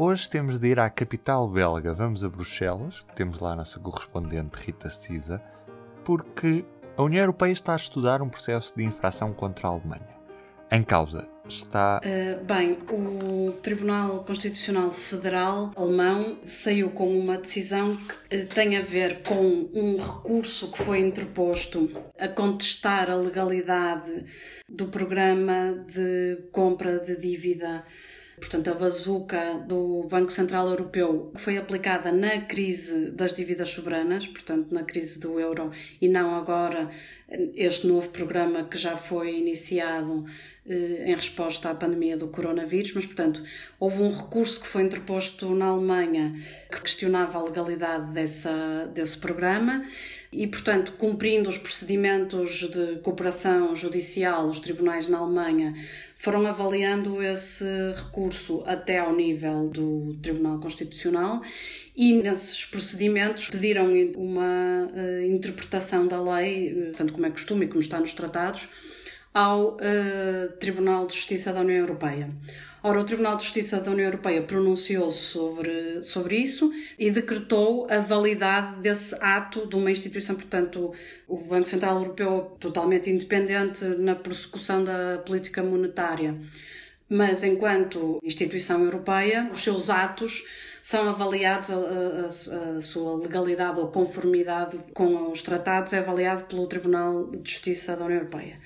Hoje temos de ir à capital belga. Vamos a Bruxelas, temos lá a nossa correspondente Rita Cisa, porque a União Europeia está a estudar um processo de infração contra a Alemanha. Em causa está. Uh, bem, o Tribunal Constitucional Federal alemão saiu com uma decisão que uh, tem a ver com um recurso que foi interposto a contestar a legalidade do programa de compra de dívida portanto, a bazuca do Banco Central Europeu foi aplicada na crise das dívidas soberanas, portanto, na crise do euro, e não agora este novo programa que já foi iniciado eh, em resposta à pandemia do coronavírus, mas, portanto, houve um recurso que foi interposto na Alemanha que questionava a legalidade dessa, desse programa e, portanto, cumprindo os procedimentos de cooperação judicial, os tribunais na Alemanha foram avaliando esse recurso até ao nível do Tribunal Constitucional e nesses procedimentos pediram uma uh, interpretação da lei, uh, tanto como é costume e como está nos tratados, ao uh, Tribunal de Justiça da União Europeia. Ora, o Tribunal de Justiça da União Europeia pronunciou-se sobre, sobre isso e decretou a validade desse ato de uma instituição, portanto, o Banco Central Europeu totalmente independente na persecução da política monetária. Mas, enquanto instituição europeia, os seus atos são avaliados, a, a, a, sua legalidade ou conformidade com os tratados é avaliado pelo Tribunal de Justiça da União Europeia.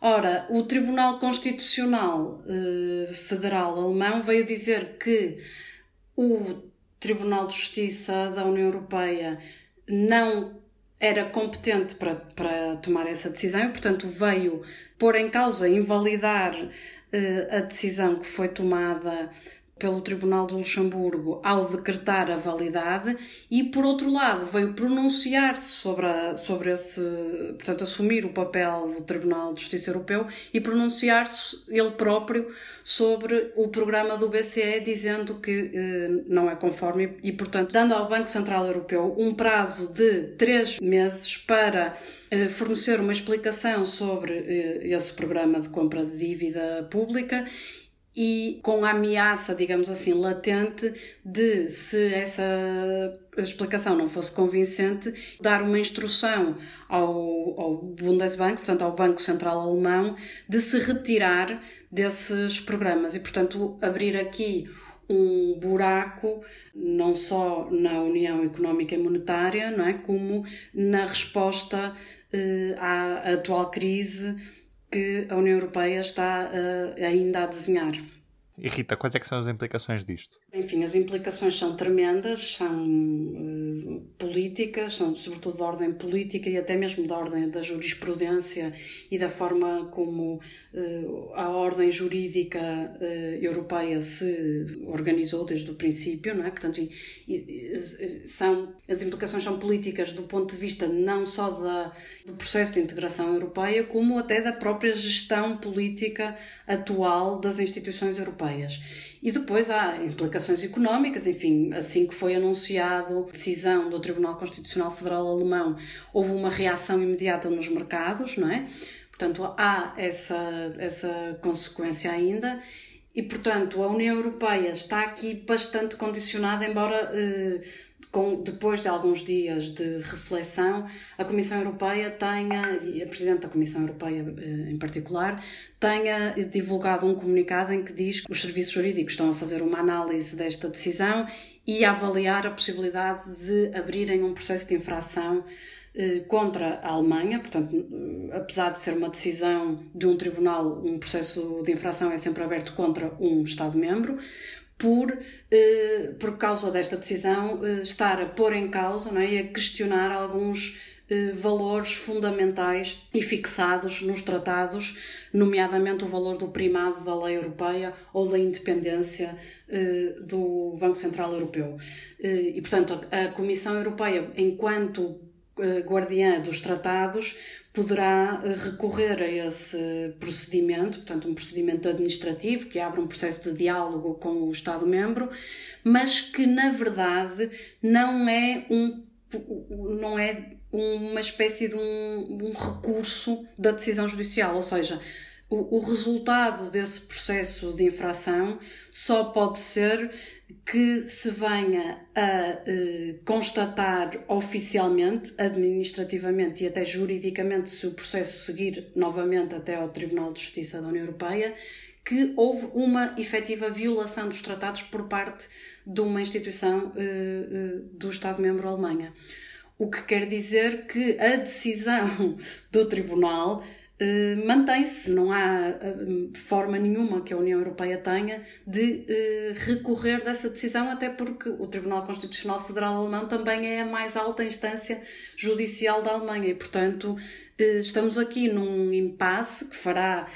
Ora, o Tribunal Constitucional eh, Federal Alemão veio dizer que o Tribunal de Justiça da União Europeia não era competente para, para tomar essa decisão e, portanto, veio pôr em causa, invalidar eh, a decisão que foi tomada pelo Tribunal de Luxemburgo ao decretar a validade e, por outro lado, veio pronunciar-se sobre, sobre esse, portanto, assumir o papel do Tribunal de Justiça Europeu e pronunciar-se ele próprio sobre o programa do BCE, dizendo que eh, não é conforme e, portanto, dando ao Banco Central Europeu um prazo de três meses para eh, fornecer uma explicação sobre eh, esse programa de compra de dívida pública e com a ameaça, digamos assim, latente de, se essa explicação não fosse convincente, dar uma instrução ao, ao Bundesbank, portanto ao Banco Central Alemão, de se retirar desses programas. E, portanto, abrir aqui um buraco não só na União Económica e Monetária, não é, como na resposta eh, à atual crise que a União Europeia está uh, ainda a desenhar. E Rita, quais é são as implicações disto? Enfim, as implicações são tremendas, são uh, políticas, são sobretudo da ordem política e até mesmo da ordem da jurisprudência e da forma como uh, a ordem jurídica uh, europeia se organizou desde o princípio, não é? Portanto, e, e, são, as implicações são políticas do ponto de vista não só da, do processo de integração europeia, como até da própria gestão política atual das instituições europeias. E depois há implicações económicas, enfim, assim que foi anunciado a decisão do Tribunal Constitucional Federal Alemão, houve uma reação imediata nos mercados, não é? Portanto, há essa, essa consequência ainda. E, portanto, a União Europeia está aqui bastante condicionada, embora eh, com, depois de alguns dias de reflexão, a Comissão Europeia tenha, e a Presidente da Comissão Europeia eh, em particular, tenha divulgado um comunicado em que diz que os serviços jurídicos estão a fazer uma análise desta decisão e a avaliar a possibilidade de abrirem um processo de infração eh, contra a Alemanha, portanto, eh, apesar de ser uma decisão de um tribunal, um processo de infração é sempre aberto contra um Estado-membro, por, eh, por causa desta decisão, eh, estar a pôr em causa não é, e a questionar alguns eh, valores fundamentais e fixados nos tratados, nomeadamente o valor do primado da lei europeia ou da independência do Banco Central Europeu. E, portanto, a Comissão Europeia, enquanto guardiã dos tratados, poderá eh, recorrer a esse procedimento, portanto, um procedimento administrativo que abre um processo de diálogo com o Estado-membro, mas que na verdade não é um não é uma espécie de um, um recurso da decisão judicial, ou seja, o, o resultado desse processo de infração só pode ser que se venha a eh, constatar oficialmente, administrativamente e até juridicamente, se o processo seguir novamente até ao Tribunal de Justiça da União Europeia, que houve uma efetiva violação dos tratados por parte de uma instituição eh, eh, do Estado-membro Alemanha. O que quer dizer que a decisão do Tribunal mantém-se. Não há uh, forma nenhuma que a União Europeia tenha de uh, recorrer dessa decisão, até porque o Tribunal Constitucional Federal Alemão também é a mais alta instância judicial da Alemanha e, portanto, estamos aqui num impasse que fará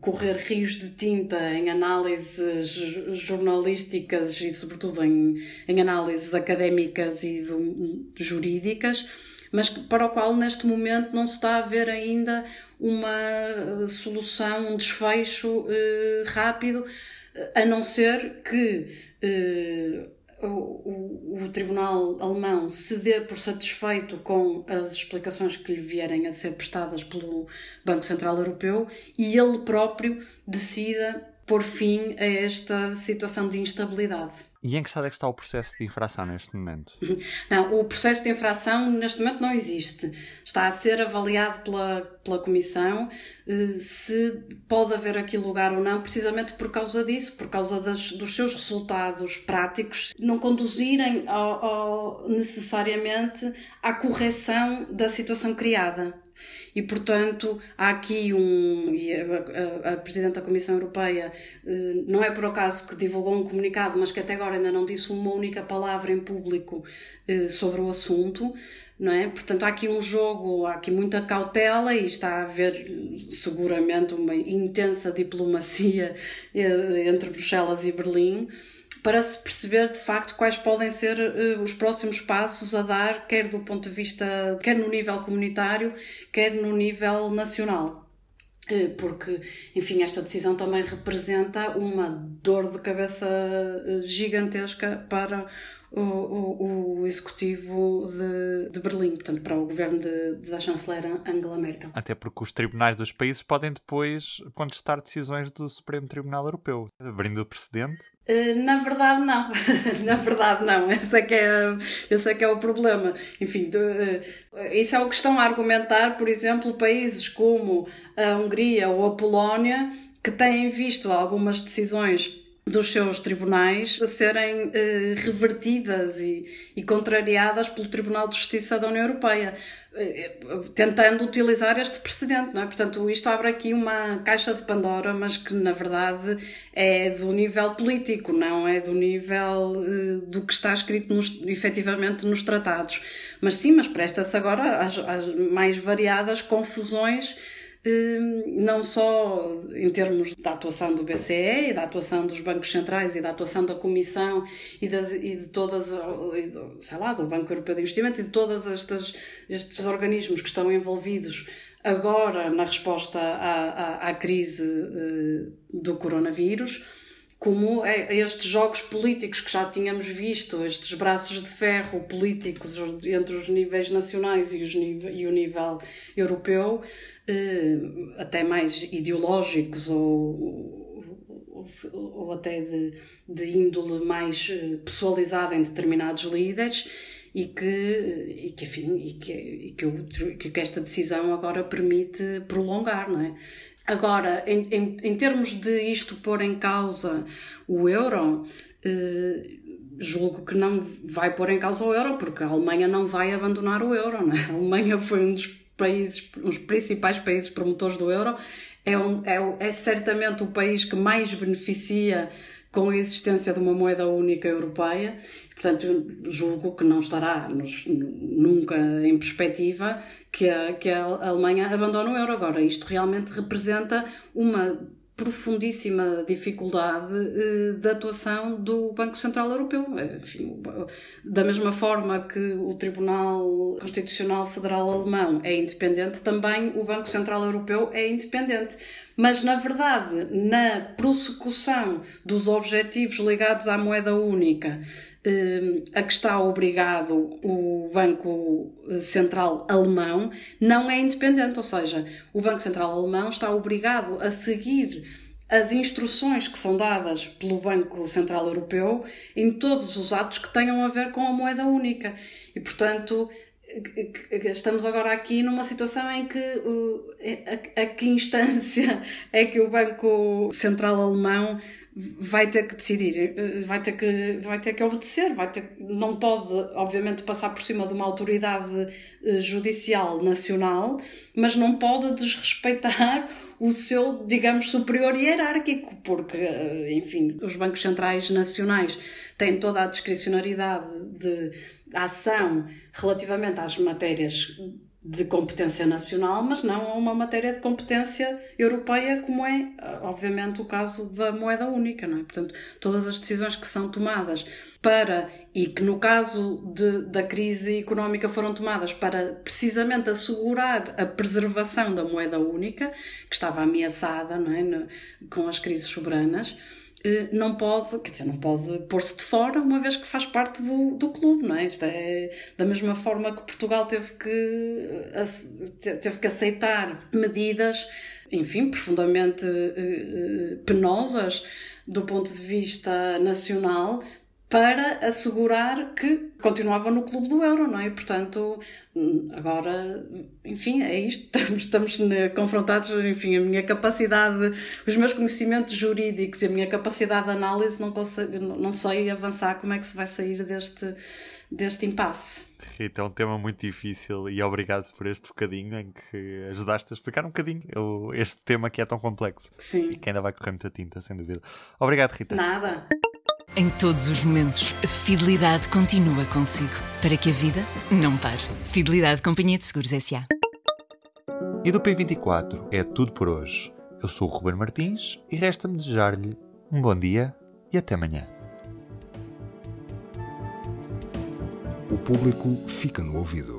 correr rios de tinta em análises jornalísticas e, sobretudo, em, em análises académicas e do, jurídicas mas para o qual neste momento não se está a ver ainda uma eh, solução, um desfecho eh, rápido, a não ser que eh, o, o, o, Tribunal Alemão se dê por satisfeito com as explicações que lhe vierem a ser prestadas pelo Banco Central Europeu e ele próprio decida pôr fim a esta situação de instabilidade. E em que estado é que está o processo de infração neste momento? Não, o processo de infração neste momento não existe. Está a ser avaliado pela, pela Comissão eh, se pode haver aqui lugar ou não, precisamente por causa disso, por causa das, dos seus resultados práticos, não conduzirem ao, ao, necessariamente à correção da situação criada. E, portanto, há aqui um. A, a, a, Presidente da Comissão Europeia eh, não é por acaso que divulgou um comunicado, mas que até agora ainda não disse uma única palavra em público eh, sobre o assunto. Não é? Portanto, há aqui um jogo, há aqui muita cautela e está a haver seguramente uma intensa diplomacia eh, entre Bruxelas e Berlim para se perceber de facto quais podem ser uh, os próximos passos a dar, quer do ponto de vista, quer no nível comunitário, quer no nível nacional. Uh, porque, enfim, esta decisão também representa uma dor de cabeça uh, gigantesca para o, o, o executivo de, de, Berlim, portanto, para o governo de, da chanceler Angela Merkel. Até porque os tribunais dos países podem depois contestar decisões do Supremo Tribunal Europeu, abrindo o precedente. Eh, na verdade, não. Na verdade, não. Esse é, que é, esse é que é o problema. Enfim, de, eh, isso é o que estão a argumentar, por exemplo, países como a Hungria ou a Polónia, que têm visto algumas decisões dos seus tribunais a serem eh, revertidas e, e, contrariadas pelo Tribunal de Justiça da União Europeia, eh, tentando utilizar este precedente, não é? Portanto, isto abre aqui uma caixa de Pandora, mas que na verdade é do nível político, não é do nível eh, do que está escrito nos, efetivamente nos tratados. Mas sim, mas presta-se agora às, às mais variadas confusões não só em termos da atuação do BCE e da atuação dos bancos centrais e da atuação da Comissão e, das, e de todas, sei lá, do Banco Europeu de Investimento e de todos estes, organismos que estão envolvidos agora na resposta à, à, à crise uh, do coronavírus, como é, estes jogos políticos que já tínhamos visto, estes braços de ferro políticos entre os níveis nacionais e, os, e o nível europeu, eh, até mais ideológicos ou, ou, ou até de, de índole mais eh, pessoalizada em determinados líderes e que, e que enfim, e que, e que, o, que esta decisão agora permite prolongar, não é? Agora, em, em, em termos de isto pôr em causa o euro, eh, julgo que não vai pôr em causa o euro, porque a Alemanha não vai abandonar o euro. É? A Alemanha foi um dos países, os principais países promotores do euro, é, um, é, é certamente o país que mais beneficia com a existência de uma moeda única europeia. Portanto, julgo que não estará nos, nunca em perspectiva que a, que a Alemanha abandone o euro. Agora, isto realmente representa uma profundíssima dificuldade eh, da atuação do Banco Central Europeu. Enfim, da mesma forma que o Tribunal Constitucional Federal Alemão é independente, também o Banco Central Europeu é independente. Mas, na verdade, na prossecução dos objetivos ligados à moeda única, eh, a que está obrigado o Banco Central Alemão, não é independente. Ou seja, o Banco Central Alemão está obrigado a seguir as instruções que são dadas pelo Banco Central Europeu em todos os atos que tenham a ver com a moeda única. E, portanto, estamos agora aqui numa situação em que a, a, que instância é que o Banco Central Alemão vai ter que decidir, vai ter que, vai ter que obedecer, vai ter, não pode, obviamente, passar por cima de uma autoridade eh, judicial nacional, mas não pode desrespeitar o seu, digamos, superior hierárquico, porque, eh, enfim, os bancos centrais nacionais têm toda a discricionariedade de ação relativamente às matérias de competência nacional, mas não a uma matéria de competência europeia, como é, obviamente, o caso da moeda única, não é? Portanto, todas as decisões que são tomadas para, e que no caso de, da crise económica foram tomadas para precisamente assegurar a preservação da moeda única, que estava ameaçada, não é? com as crises soberanas, não pode, quer dizer, não pode pôr-se de fora uma vez que faz parte do, do clube, não é? Isto é da mesma forma que Portugal teve que, eh, teve que aceitar medidas, enfim, profundamente eh, penosas do ponto de vista nacional para assegurar que continuava no clube do euro, não é? Portanto, agora, enfim, é isto. Estamos, estamos confrontados, enfim, a minha capacidade, os meus conhecimentos jurídicos e a minha capacidade de análise não, consigo, não sei avançar como é que se vai sair deste, deste impasse. Rita, é um tema muito difícil e obrigado por este bocadinho em que ajudaste a explicar um bocadinho este tema que é tão complexo. Sim. E que ainda vai correr muita tinta, sem dúvida. Obrigado, Rita. Nada. Em todos os momentos, a fidelidade continua consigo, para que a vida não pare. Fidelidade Companhia de Seguros S.A. E do P24 é tudo por hoje. Eu sou o Ruben Martins e resta-me desejar-lhe um bom dia e até amanhã. O público fica no ouvido.